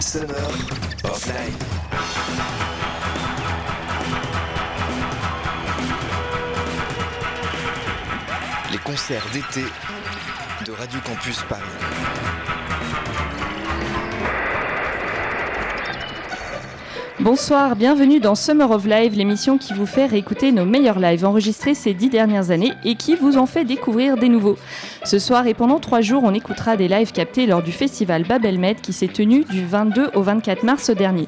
Summer of Life. Les concerts d'été de Radio Campus Paris. Bonsoir, bienvenue dans Summer of Live, l'émission qui vous fait réécouter nos meilleurs lives enregistrés ces dix dernières années et qui vous en fait découvrir des nouveaux. Ce soir et pendant trois jours, on écoutera des lives captés lors du festival Babelmed qui s'est tenu du 22 au 24 mars dernier.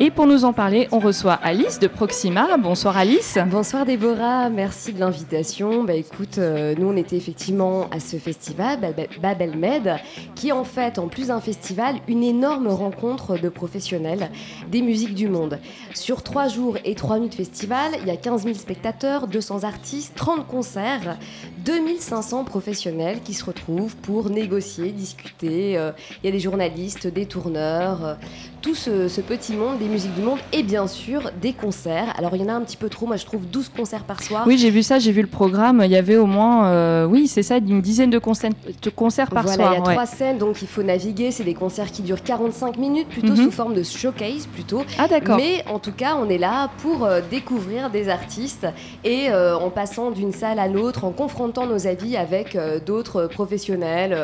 Et pour nous en parler, on reçoit Alice de Proxima. Bonsoir Alice. Bonsoir Déborah, merci de l'invitation. Bah écoute, euh, nous on était effectivement à ce festival Bab- Babelmed, qui est en fait, en plus d'un festival, une énorme rencontre de professionnels des musiques du monde. Sur trois jours et trois nuits de festival, il y a 15 000 spectateurs, 200 artistes, 30 concerts, 2500 professionnels qui se retrouvent pour négocier, discuter. Euh, Il y a des journalistes, des tourneurs, euh, tout ce, ce petit monde des musiques du monde et bien sûr des concerts. Alors il y en a un petit peu trop, moi je trouve 12 concerts par soir. Oui, j'ai vu ça, j'ai vu le programme. Il y avait au moins, euh, oui, c'est ça, une dizaine de concerts, de concerts par voilà, soir. il y a ouais. trois scènes, donc il faut naviguer. C'est des concerts qui durent 45 minutes, plutôt Mhm. sous forme de showcase, plutôt. Ah d'accord. Mais en tout cas, on est là pour euh, découvrir des artistes et euh, en passant d'une salle à l'autre, en confrontant nos avis avec d'autres professionnels.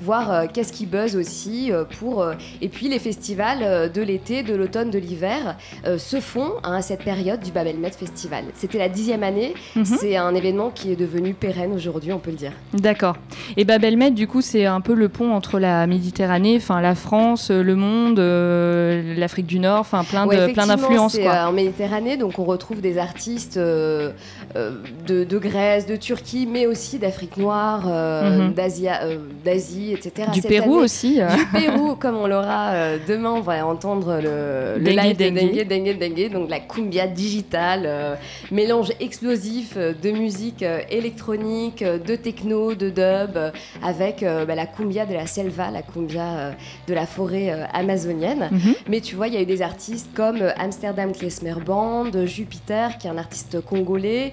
Voir euh, qu'est-ce qui buzz aussi euh, pour euh, et puis les festivals de l'été, de l'automne, de l'hiver se font hein, à cette période du Babelmed Festival. C'était la dixième année. Mhm. C'est un événement qui est devenu pérenne aujourd'hui, on peut le dire. D'accord. Et Babelmed, du coup, c'est un peu le pont entre la Méditerranée, enfin la France, le monde, euh, l'Afrique du Nord, enfin plein Ouais, de plein d'influences euh, en Méditerranée, donc on retrouve des artistes euh, de, de Grèce, de Turquie, mais aussi d'Afrique noire, Mhm. d'Asie, etc. Du Cette Pérou année- aussi. euh. Du Pérou, comme on l'aura euh, demain, on va entendre le, le Dengue, live de dengue. Dengue, Dengue, donc la cumbia digitale, euh, mélange explosif de musique électronique, de techno, de dub, avec bah, la cumbia de la selva, la cumbia de la forêt amazonienne. Mhm. Mais tu vois, il y a eu des artistes comme Amsterdam Klezmer Band, Jupiter, qui est un artiste congolais,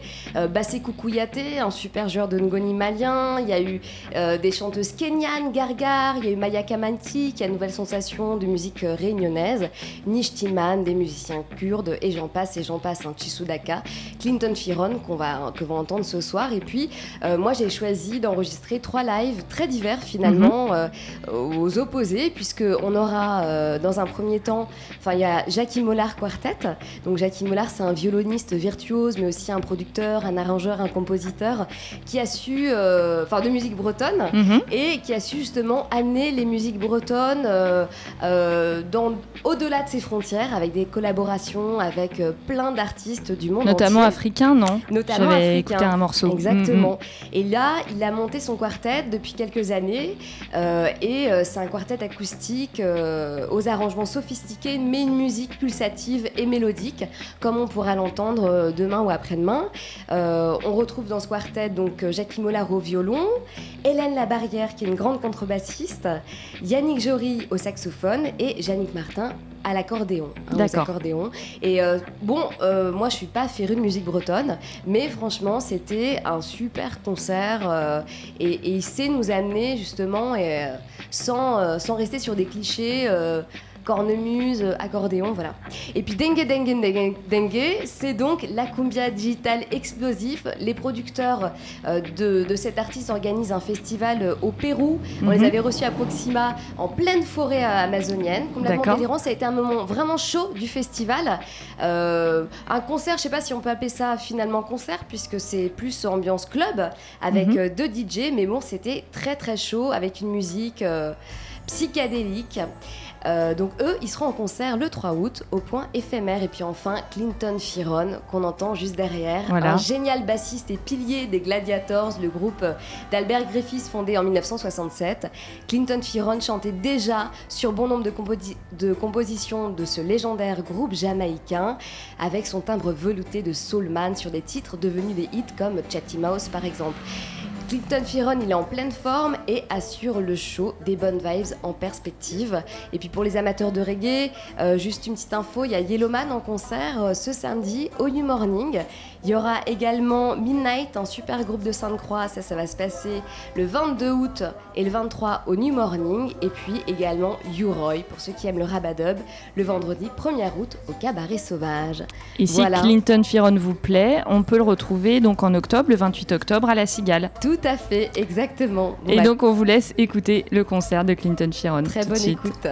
Bassé Kouyaté, un super joueur de ngoni malien. Il y a eu euh, des chanteuses kenyanes, Gargar. Il y a eu Maya Kamanti, qui a une nouvelle sensation de musique euh, réunionnaise. Nish Timan, des musiciens kurdes, et j'en passe, et j'en passe, un Chisudaka. Clinton Firon, qu'on va, que va entendre ce soir. Et puis, euh, moi, j'ai choisi d'enregistrer trois lives très divers, finalement, euh, aux opposés, puisqu'on aura, euh, dans un premier temps, Enfin, il y a Jackie Mollard Quartet. Donc, Jackie Mollard, c'est un violoniste virtuose, mais aussi un producteur, un arrangeur, un compositeur qui a su, enfin, de musique bretonne. Mhm. Et qui a su justement amener les musiques bretonnes euh, euh, dans- au-delà de ses frontières avec des collaborations avec euh, plein d'artistes du monde Notamment entier. africain, non? Notamment J'avais écouté un morceau. Exactement. Et là, il a monté son quartet depuis quelques années. et c'est un quartet acoustique aux arrangements sophistiqués, mais une musique pulsative et mélodique, comme on pourra l'entendre demain ou après-demain. Euh, on retrouve dans ce quartet donc Jackie Mollard au violon, Hélène Labarrière qui est une grande contrebassiste, Yannick Jory au saxophone et Yannick Martin à l'accordéon. hein, D'accord. accordéons. Et euh, bon, euh, moi je suis pas férue de musique bretonne, mais franchement c'était un super concert euh, et, et il sait nous amener justement et, sans, sans rester sur des clichés. Cornemuse, accordéon, voilà. Et puis Dengue Dengue Dengue, Dengue, c'est donc la cumbia digitale explosif. Les producteurs euh, de, de cet artiste organisent un festival euh, au Pérou. On Mhm. les avait reçus à Proxima en pleine forêt euh, amazonienne. Complètement délirant. Ça a été un moment vraiment chaud du festival. Euh, un concert, je sais pas si on peut appeler ça finalement concert, puisque c'est plus ambiance club avec Mhm. deux DJ. Mais bon, c'était très très chaud avec une musique euh, psychédélique. Euh, donc eux, ils seront en concert le 3 août au point éphémère. Et puis enfin, Clinton Firon, qu'on entend juste derrière. Voilà. Un génial bassiste et pilier des Gladiators, le groupe d'Albert Griffiths fondé en 1967. Clinton Firon chantait déjà sur bon nombre de, composi- de compositions de ce légendaire groupe jamaïcain, avec son timbre velouté de soulman sur des titres devenus des hits comme Chatty Mouse par exemple. Clinton Firon, il est en pleine forme et assure le show des bonnes vibes en perspective. Et puis pour les amateurs de reggae, euh, juste une petite info, il y a Yellowman en concert euh, ce samedi au New Morning. Il y aura également Midnight, un super groupe de Sainte-Croix. Ça, ça va se passer le 22 août et le 23 au New Morning. Et puis également U-Roy, pour ceux qui aiment le rabadub, le vendredi 1er août au Cabaret Sauvage. Et si Clinton Firon vous plaît, on peut le retrouver donc en octobre, le 28 octobre à La Cigale. Tout à fait, exactement. et bah, donc on vous laisse écouter le concert de Clinton Firon. Très bonne écoute.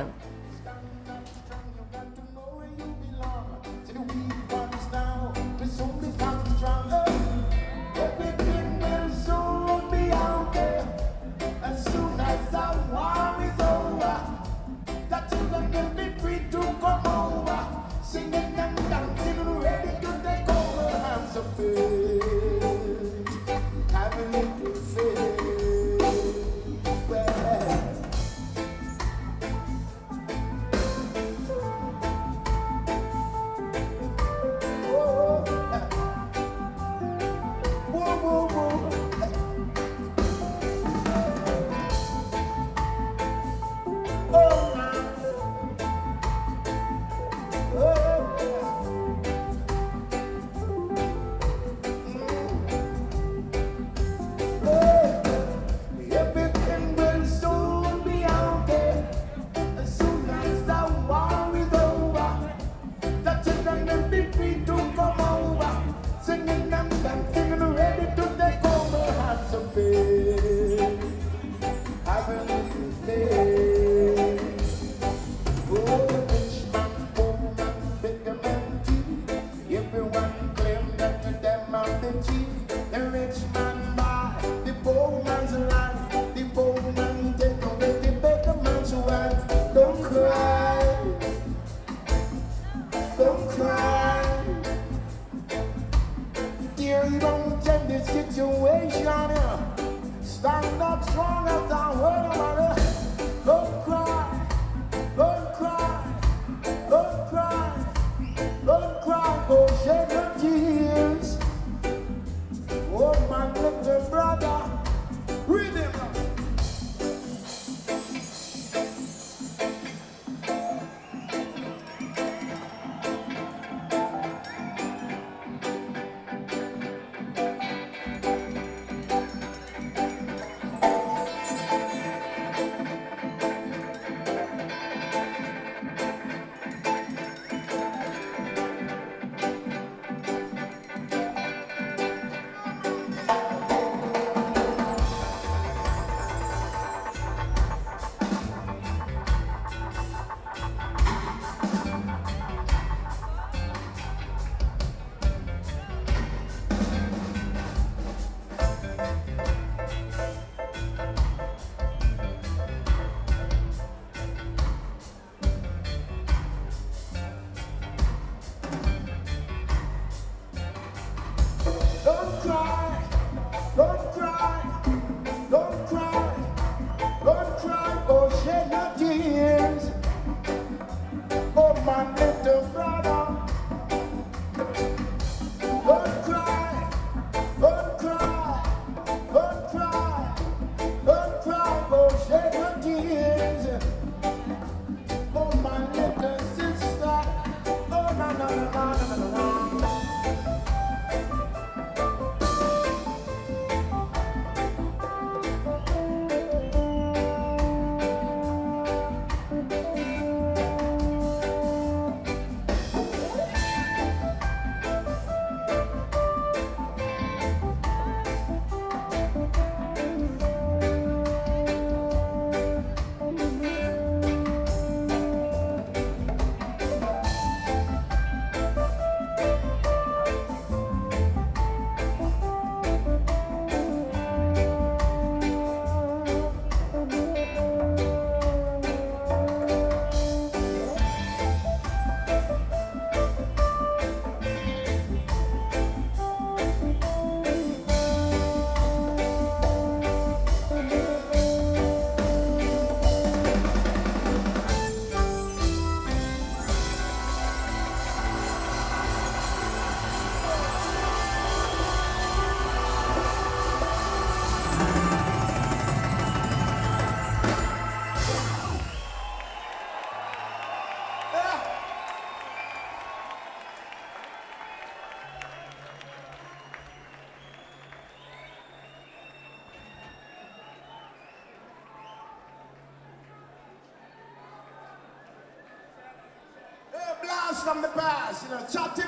chapter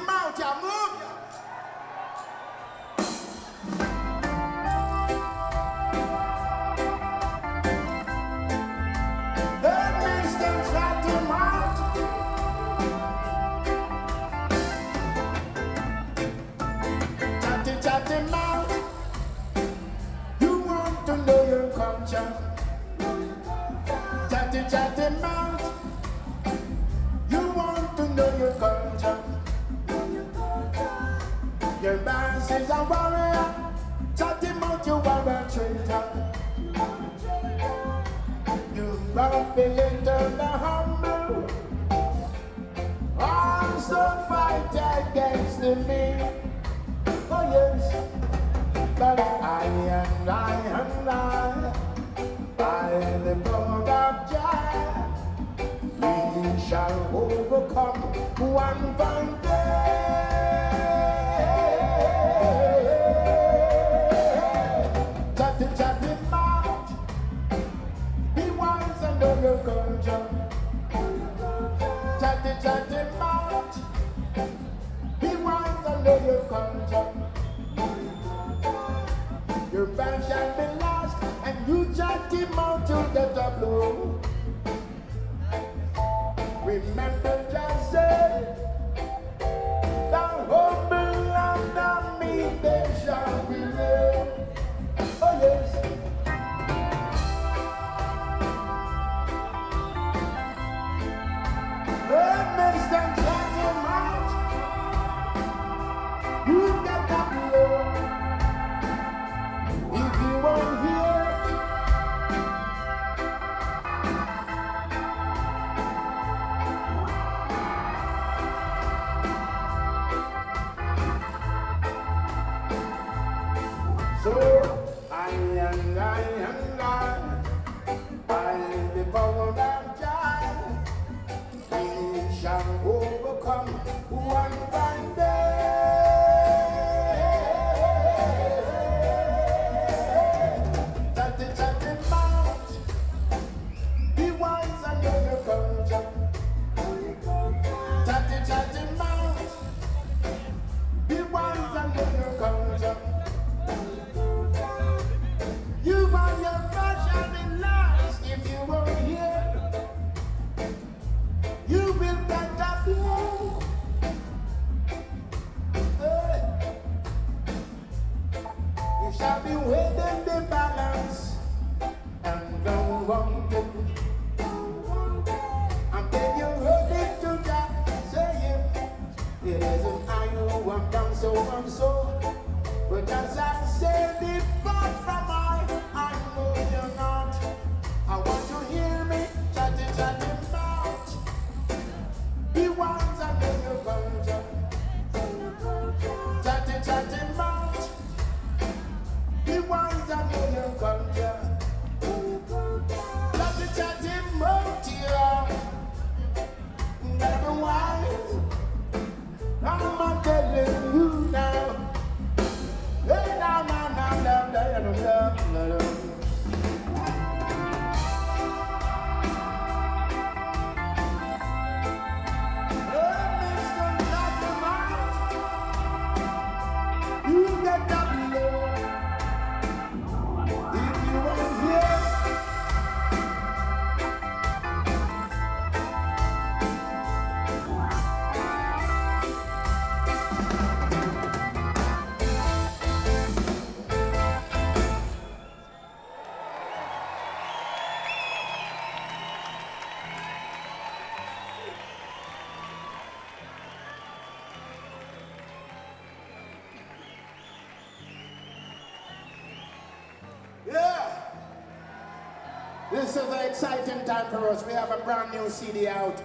exciting time for us. We have a brand new CD out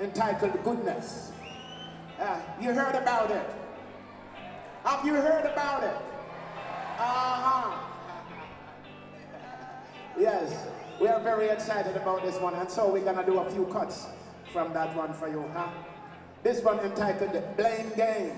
entitled Goodness. Uh, you heard about it? Have you heard about it? Uh-huh. Yes, we are very excited about this one, and so we're gonna do a few cuts from that one for you, huh? This one entitled Blame Game.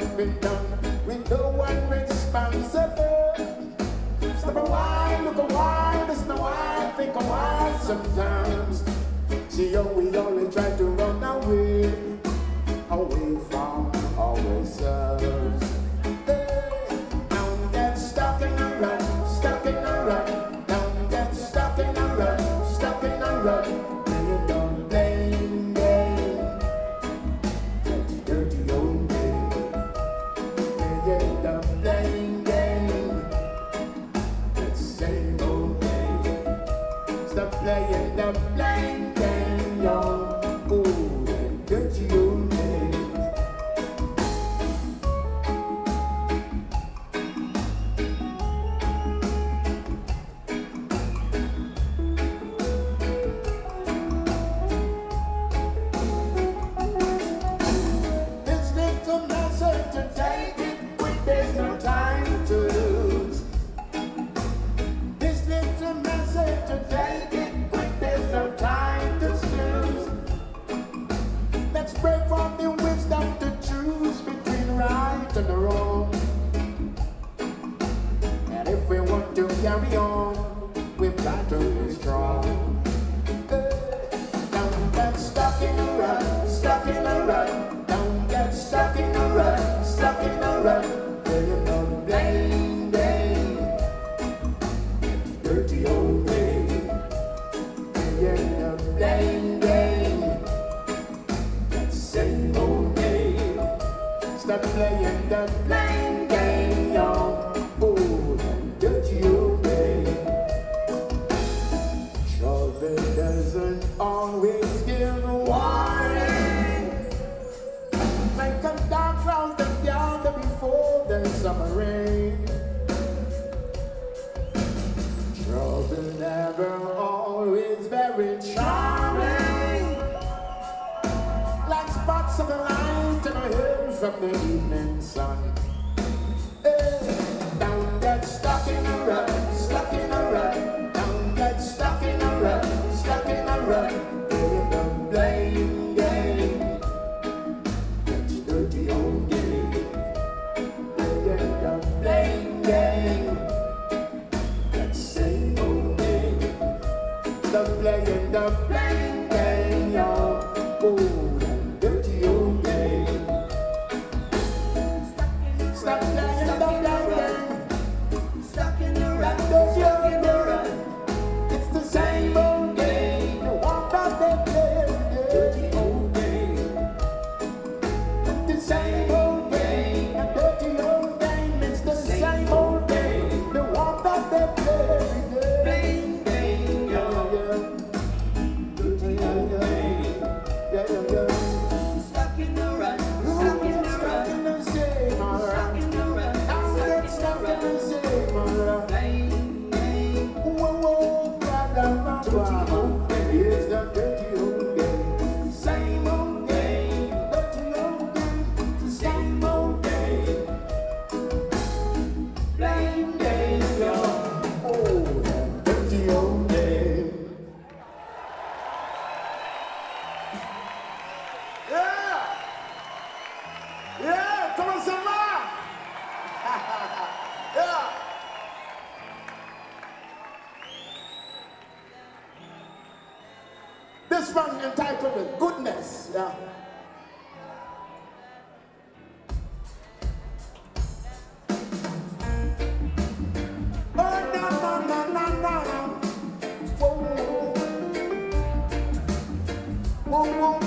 done been done with no one responsible. Stop a while, look a while, listen a while, think a while sometimes. See, oh, we only try to Woo, woo.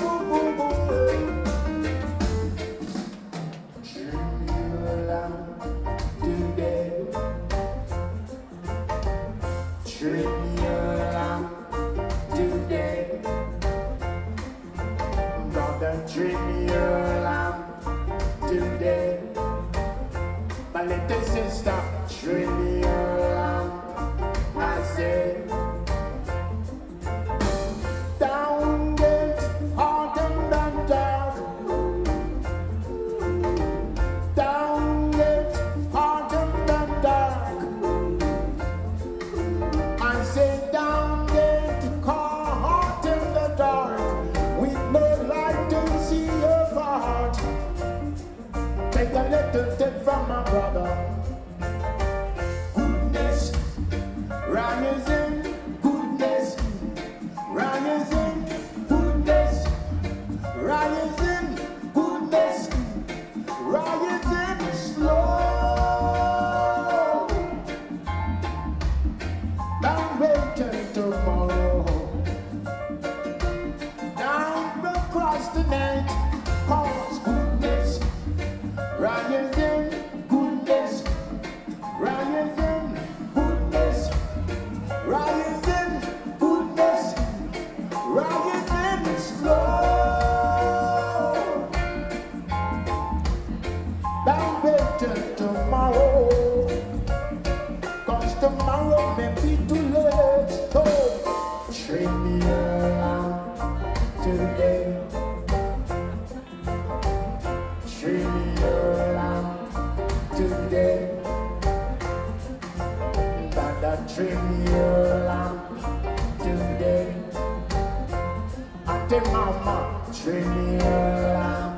today. But a trivial lamp today. I tell my Mama, trivial lamp.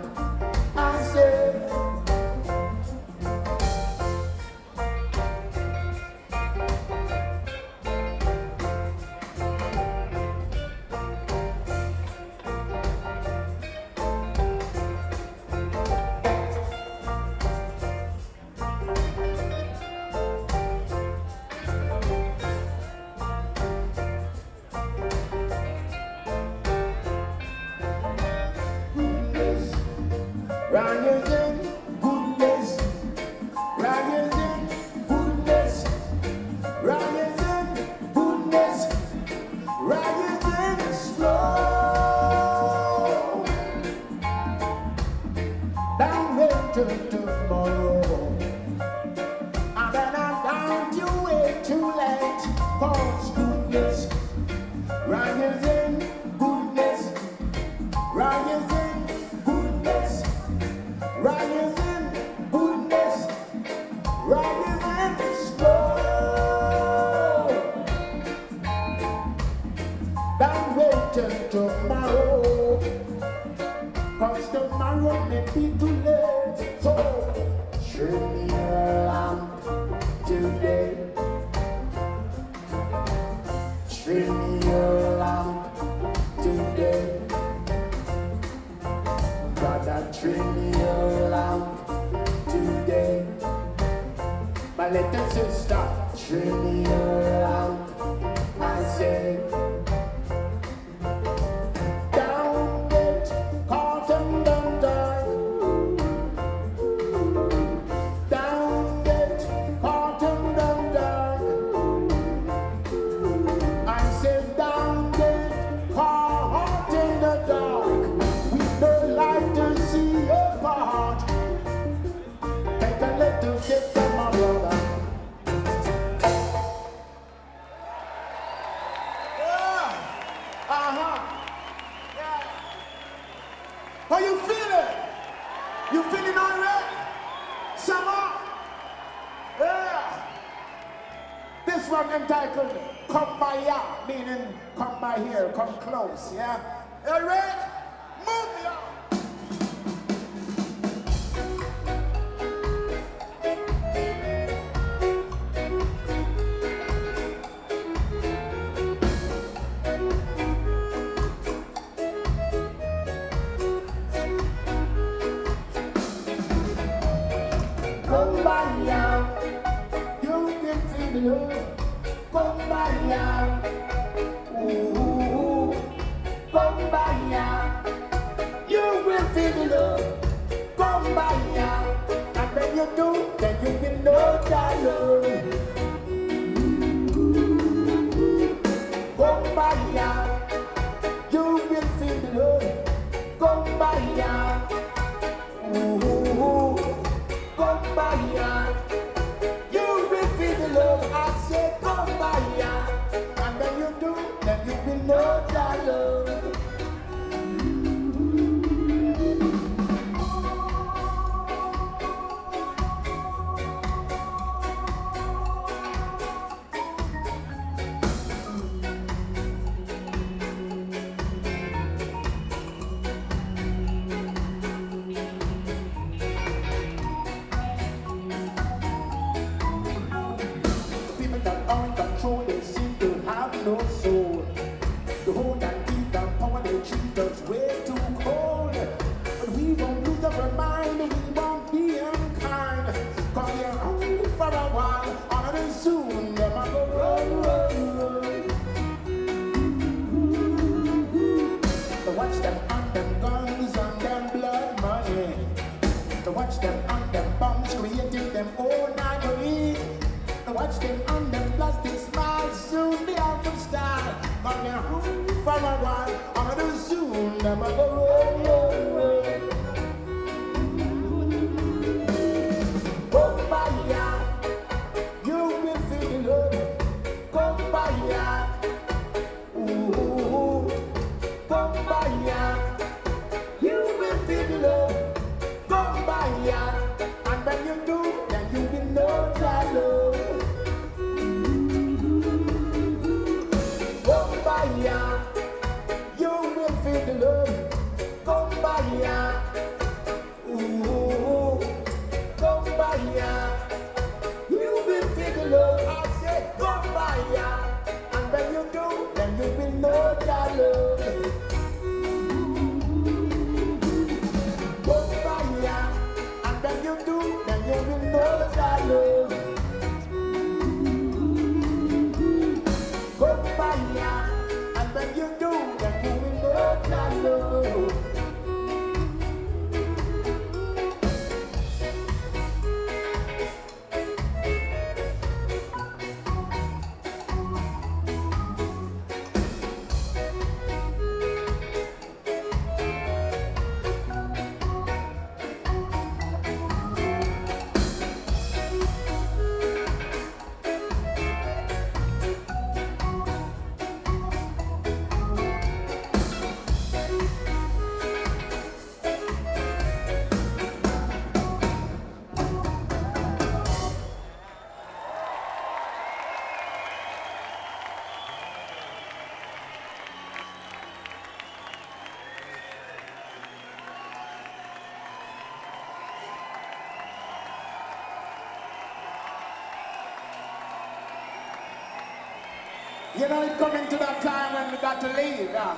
You know, it's coming to that time when we got to leave. Uh,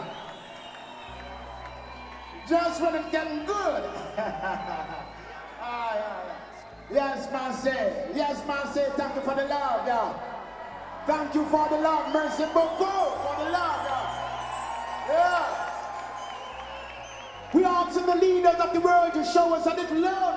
just when it's getting good. Yes, yeah, Say, Yes, man. Yes, Thank you for the love, yeah. Thank you for the love, mercy, but go for the love, yeah. yeah. we asking the leaders of the world to show us a little love.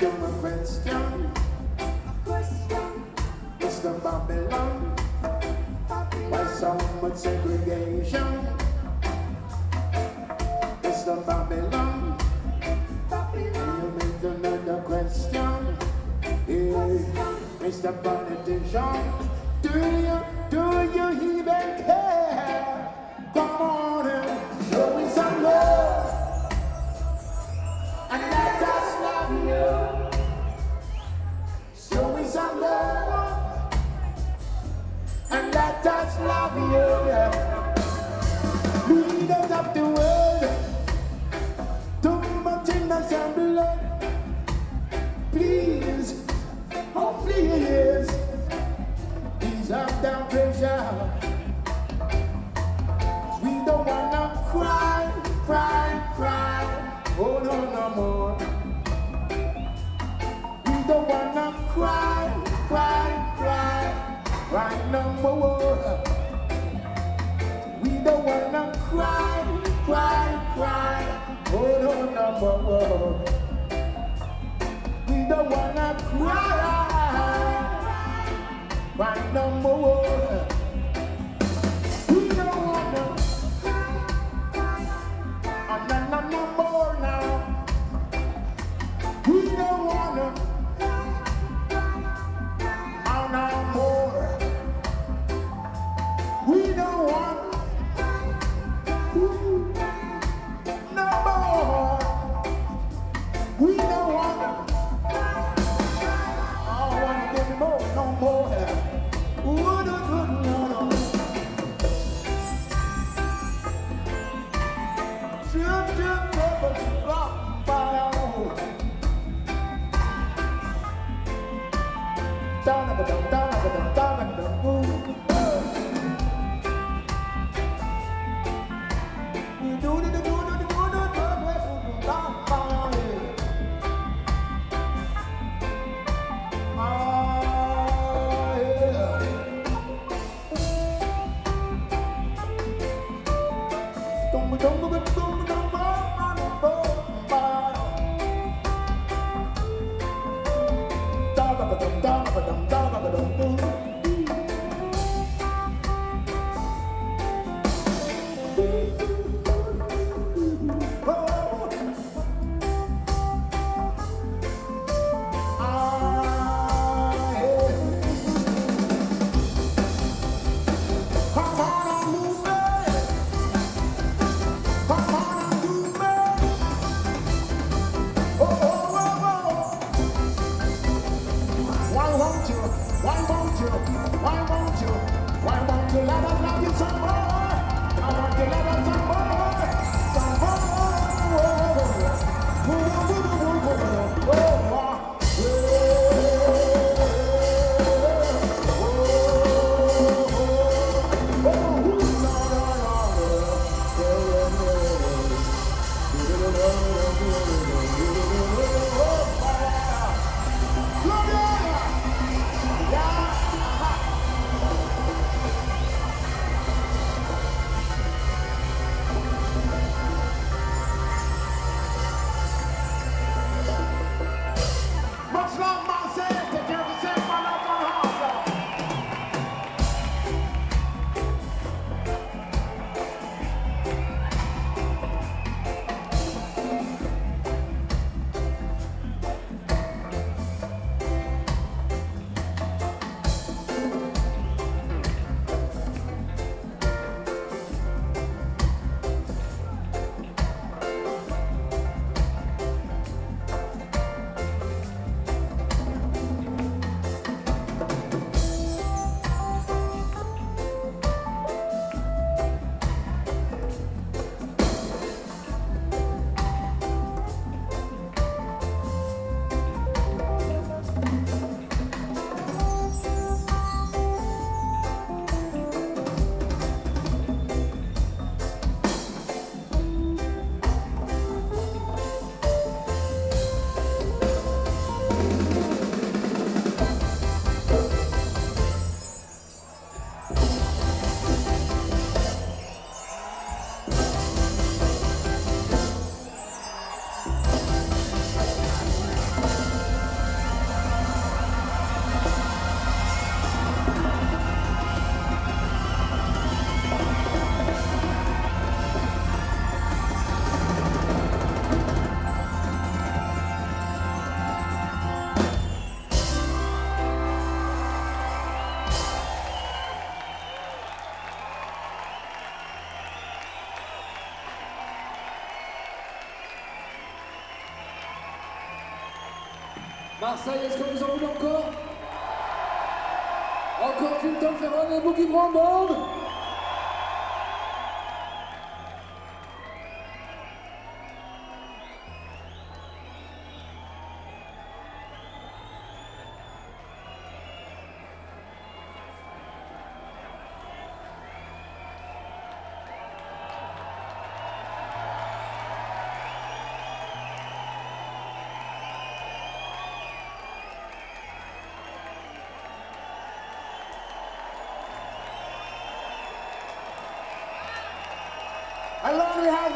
still a question. A question. It's Babylon. Why so much segregation? It's the Babylon. Babylon. You make another question. question. Yeah. Mr. Politician, do you Marseille, est-ce que vous en voulez encore? Encore Clinton Ferron et Boogie Brand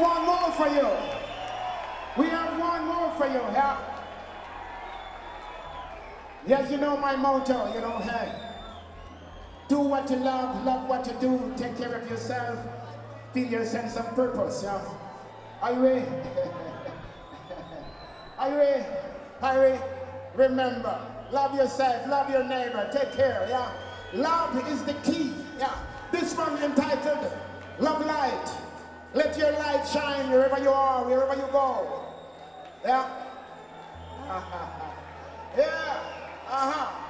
one more for you. We have one more for you, yeah? Yes, you know my motto, you know, hey. Do what you love, love what you do, take care of yourself, feel your sense of purpose, yeah? Are you ready? Are you ready? Are you? Remember, love yourself, love your neighbor, take care, yeah? Love is the key, yeah? This one entitled Love Light. Let your light shine wherever you are, wherever you go. Yeah. yeah. Uh-huh.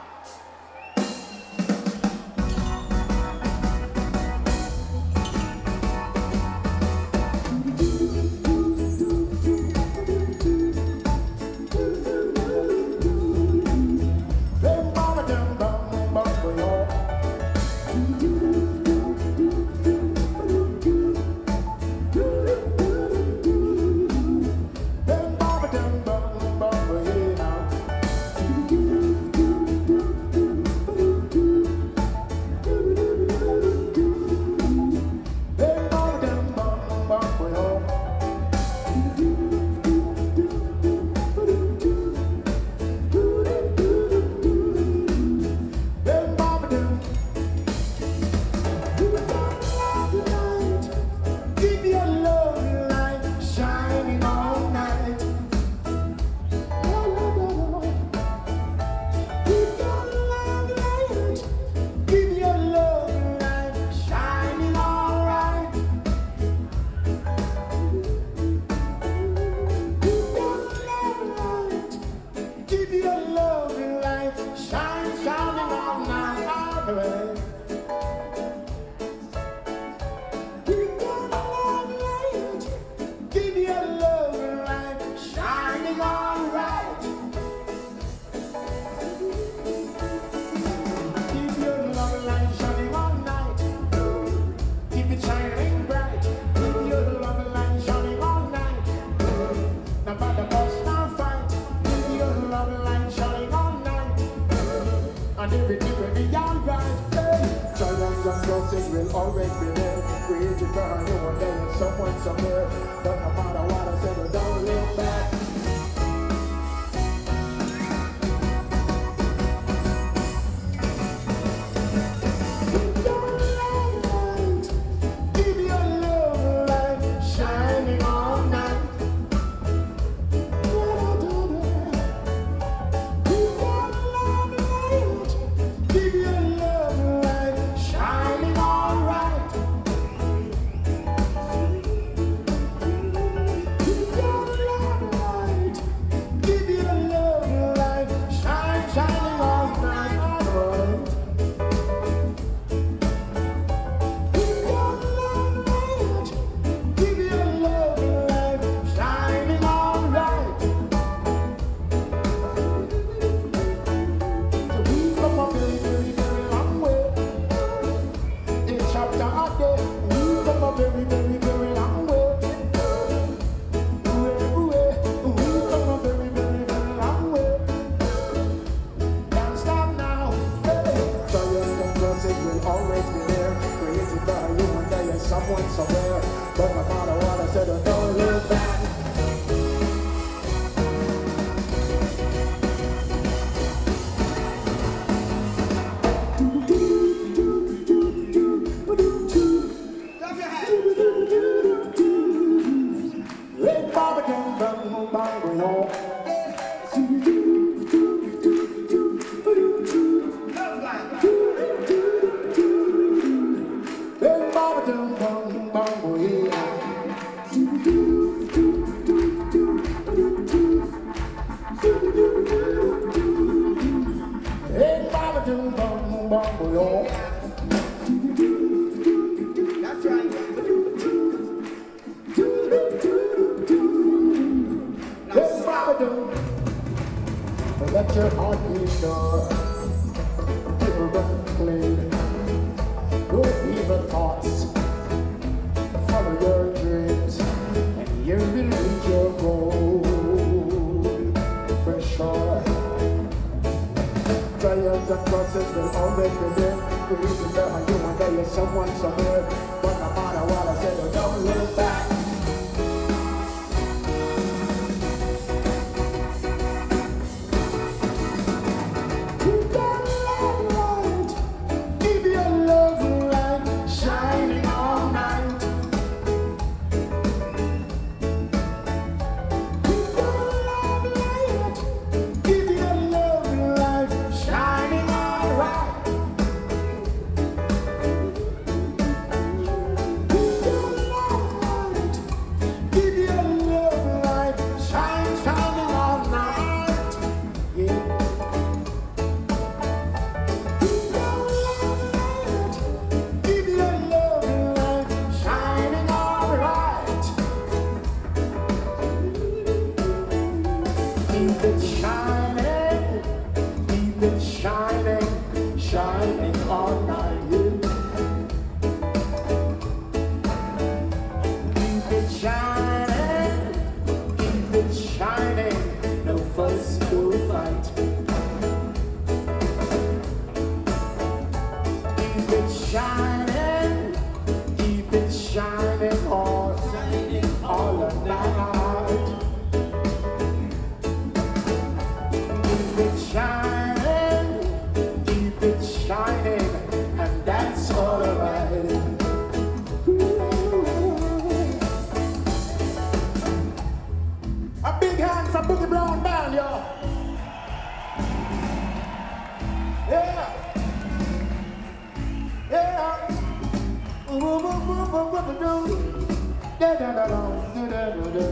I do, I know you're someone somewhere. But no matter what I said, don't look back.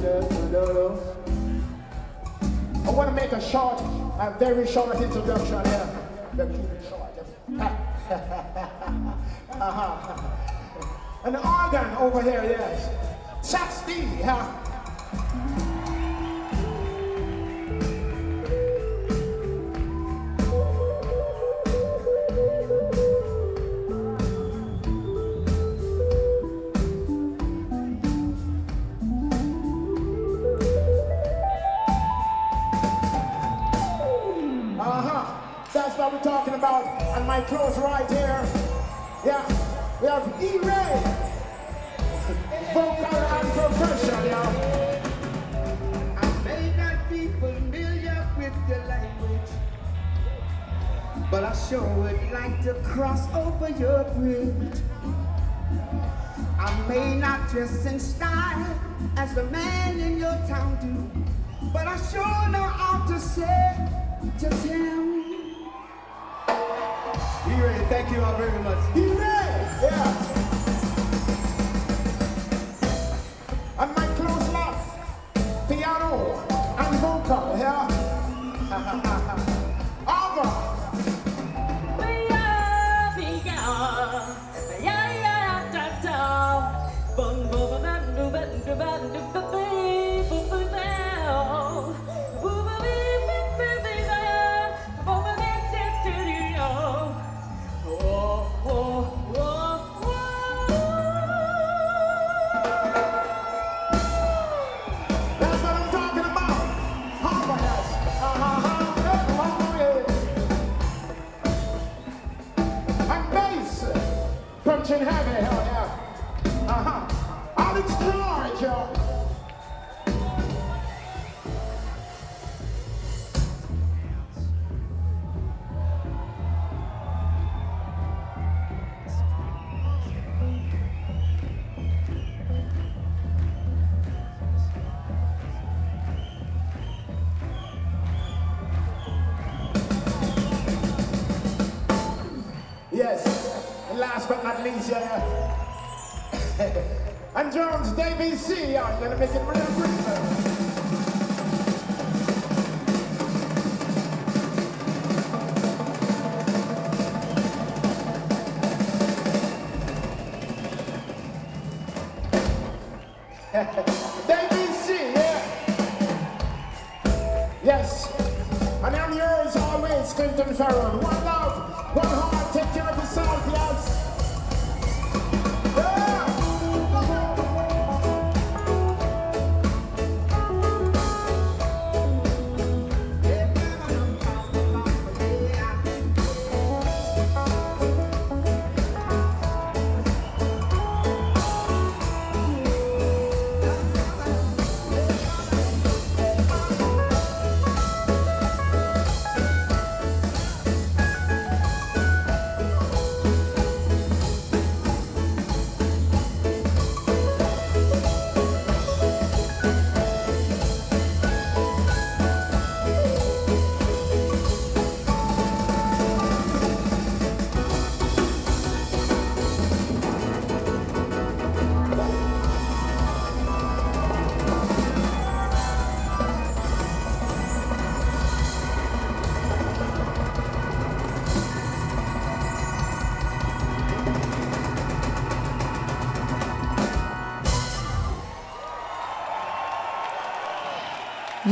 I want to make a short, a very short introduction here. Let me keep it short. uh-huh. The organ over here, yes. Stevie, huh? My clothes right here. Yeah. We have E-Ray. Vocal and percussion, yeah. I may not be familiar with language, but I sure would like to cross over your bridge. I may not dress in style as the man in your town do, but I sure know how to say to them. Thank you all very much. E-Ray, yeah. And my close left, piano and vocal, yeah. lunch and have hell yeah. Uh-huh. I'll explore it, y'all.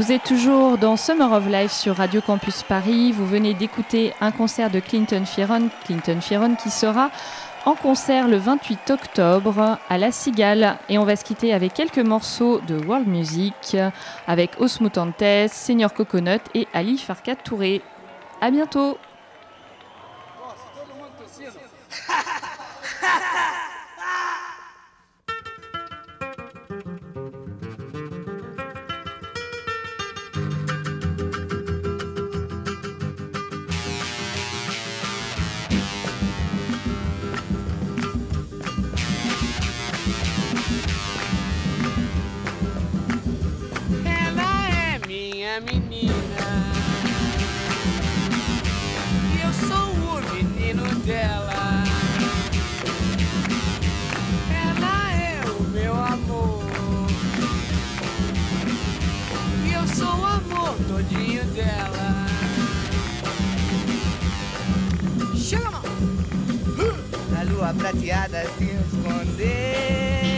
Vous êtes toujours dans Summer of Life sur Radio Campus Paris. Vous venez d'écouter un concert de Clinton Fieron, Clinton Fieron qui sera en concert le 28 octobre à La Cigale. Et on va se quitter avec quelques morceaux de world music avec Osmutantes, Senior Coconut et Ali Farka Touré. À bientôt! prateada se esconder.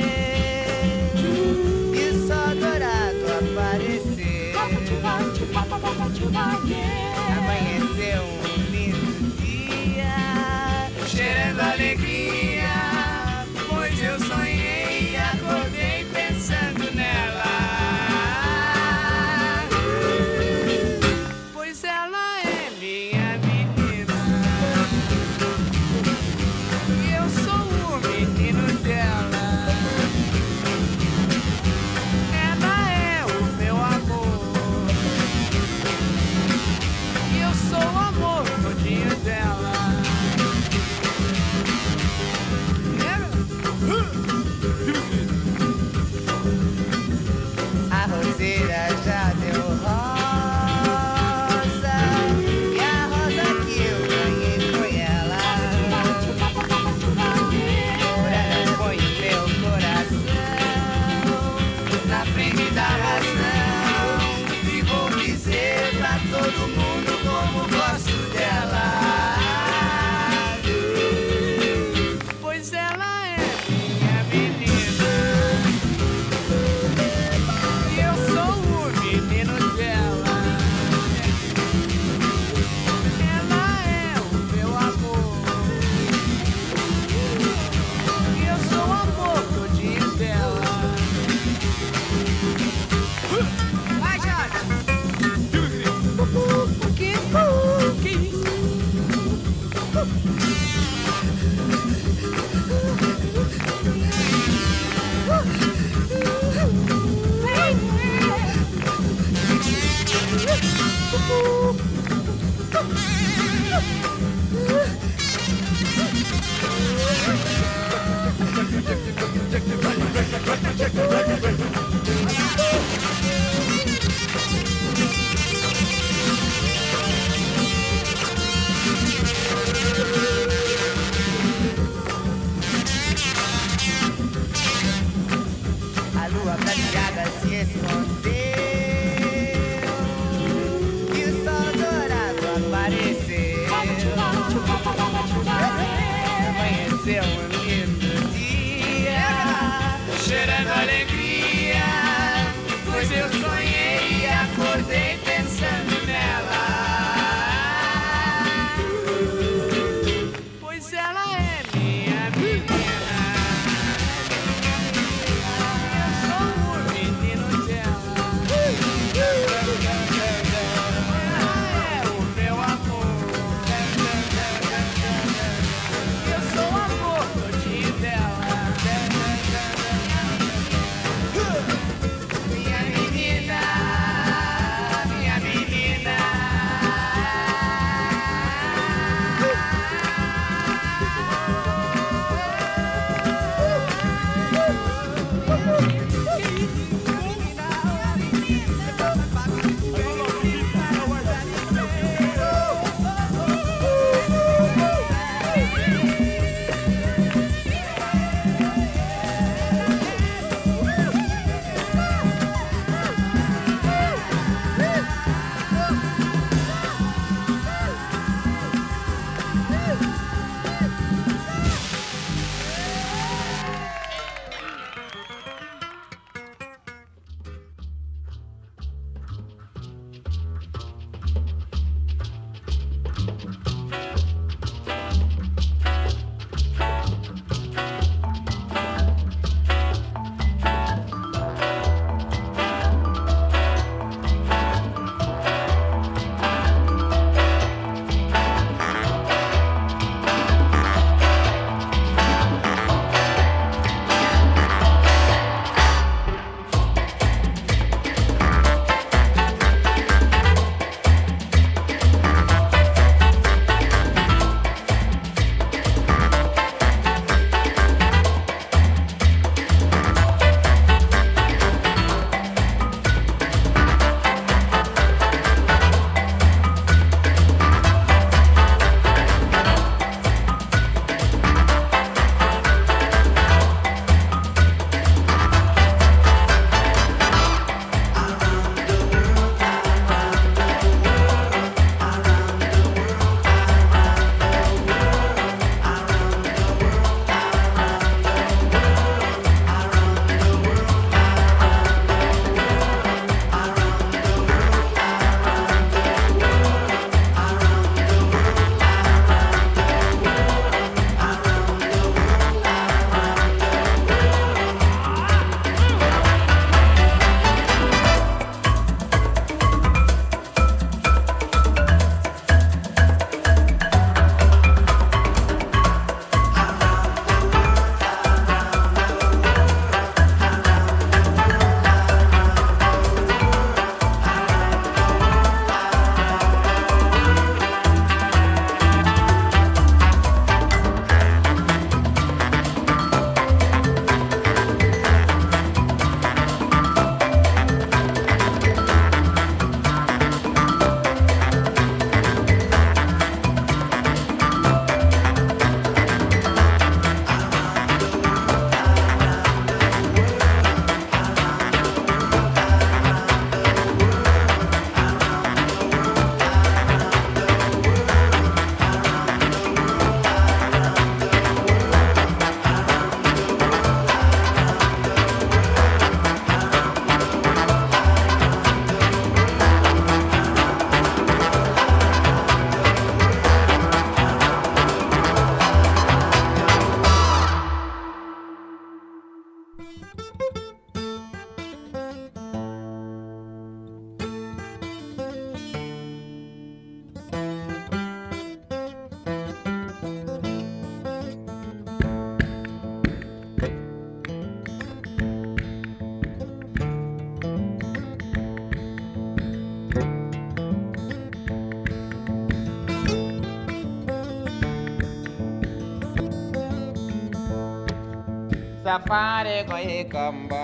Safari koye kamba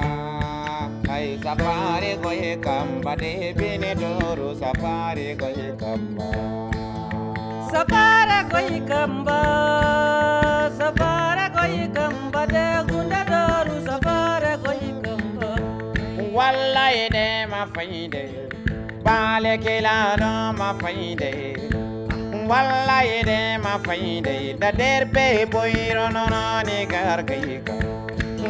ay safari koye kamba de bine doru safari koye kamba Safara koi kamba, safara koi kamba, de gunda doru safara koi kamba. wallahi de ma fayde bale kelano ma fayde wallahi de ma fayde da derbe boyro nono ni gar kayka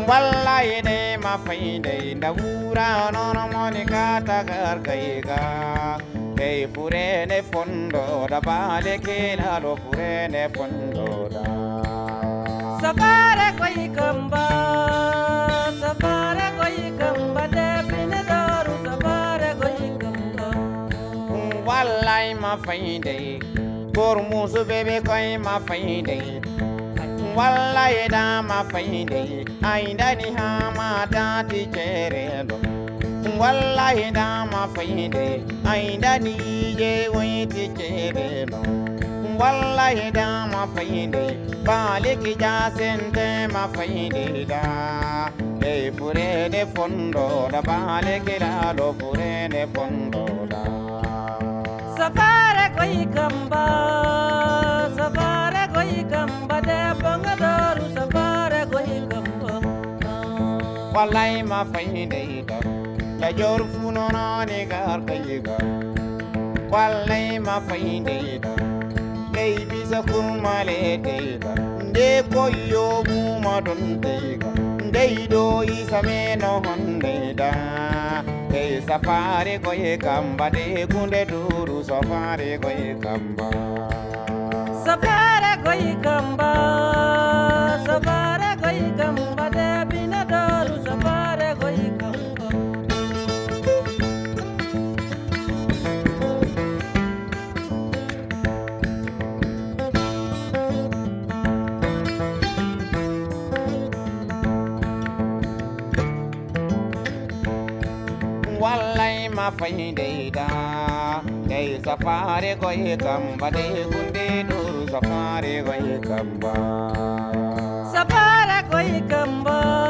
wallahi ma mafaidai na wura nono moni kata gargaiga kai fure ne fondo da bale ke lalo fure ne fondo da sakare koi kamba sakare koi kamba de pine daru sakare koi kamba wallahi mafaidai gormusu bebe koi mafaidai wallahi da mafaidai aidani hama ta ti cerelo wallahi da ma faide aidani je wai ti cerelo wallahi da ma faide baliki ja sente ma faide da. De de fondo da baliki lo fure de fondo da. Safare koi kamba, safare koi kamba de bangador wallahi ma fayida higa ya jor funo no ne gar kayiga wallahi ma fayida higa dai bisa kurma le teiga de koyo mu ma don teiga dai do isame no honde da dai safari ko kamba de kunde duru safari ko ye kamba safari ko ye kamba safari ko ye kamba de wallai mafai daida dai safare goye kamba de kunde nuru safare goye kamba. Safare goye kamba.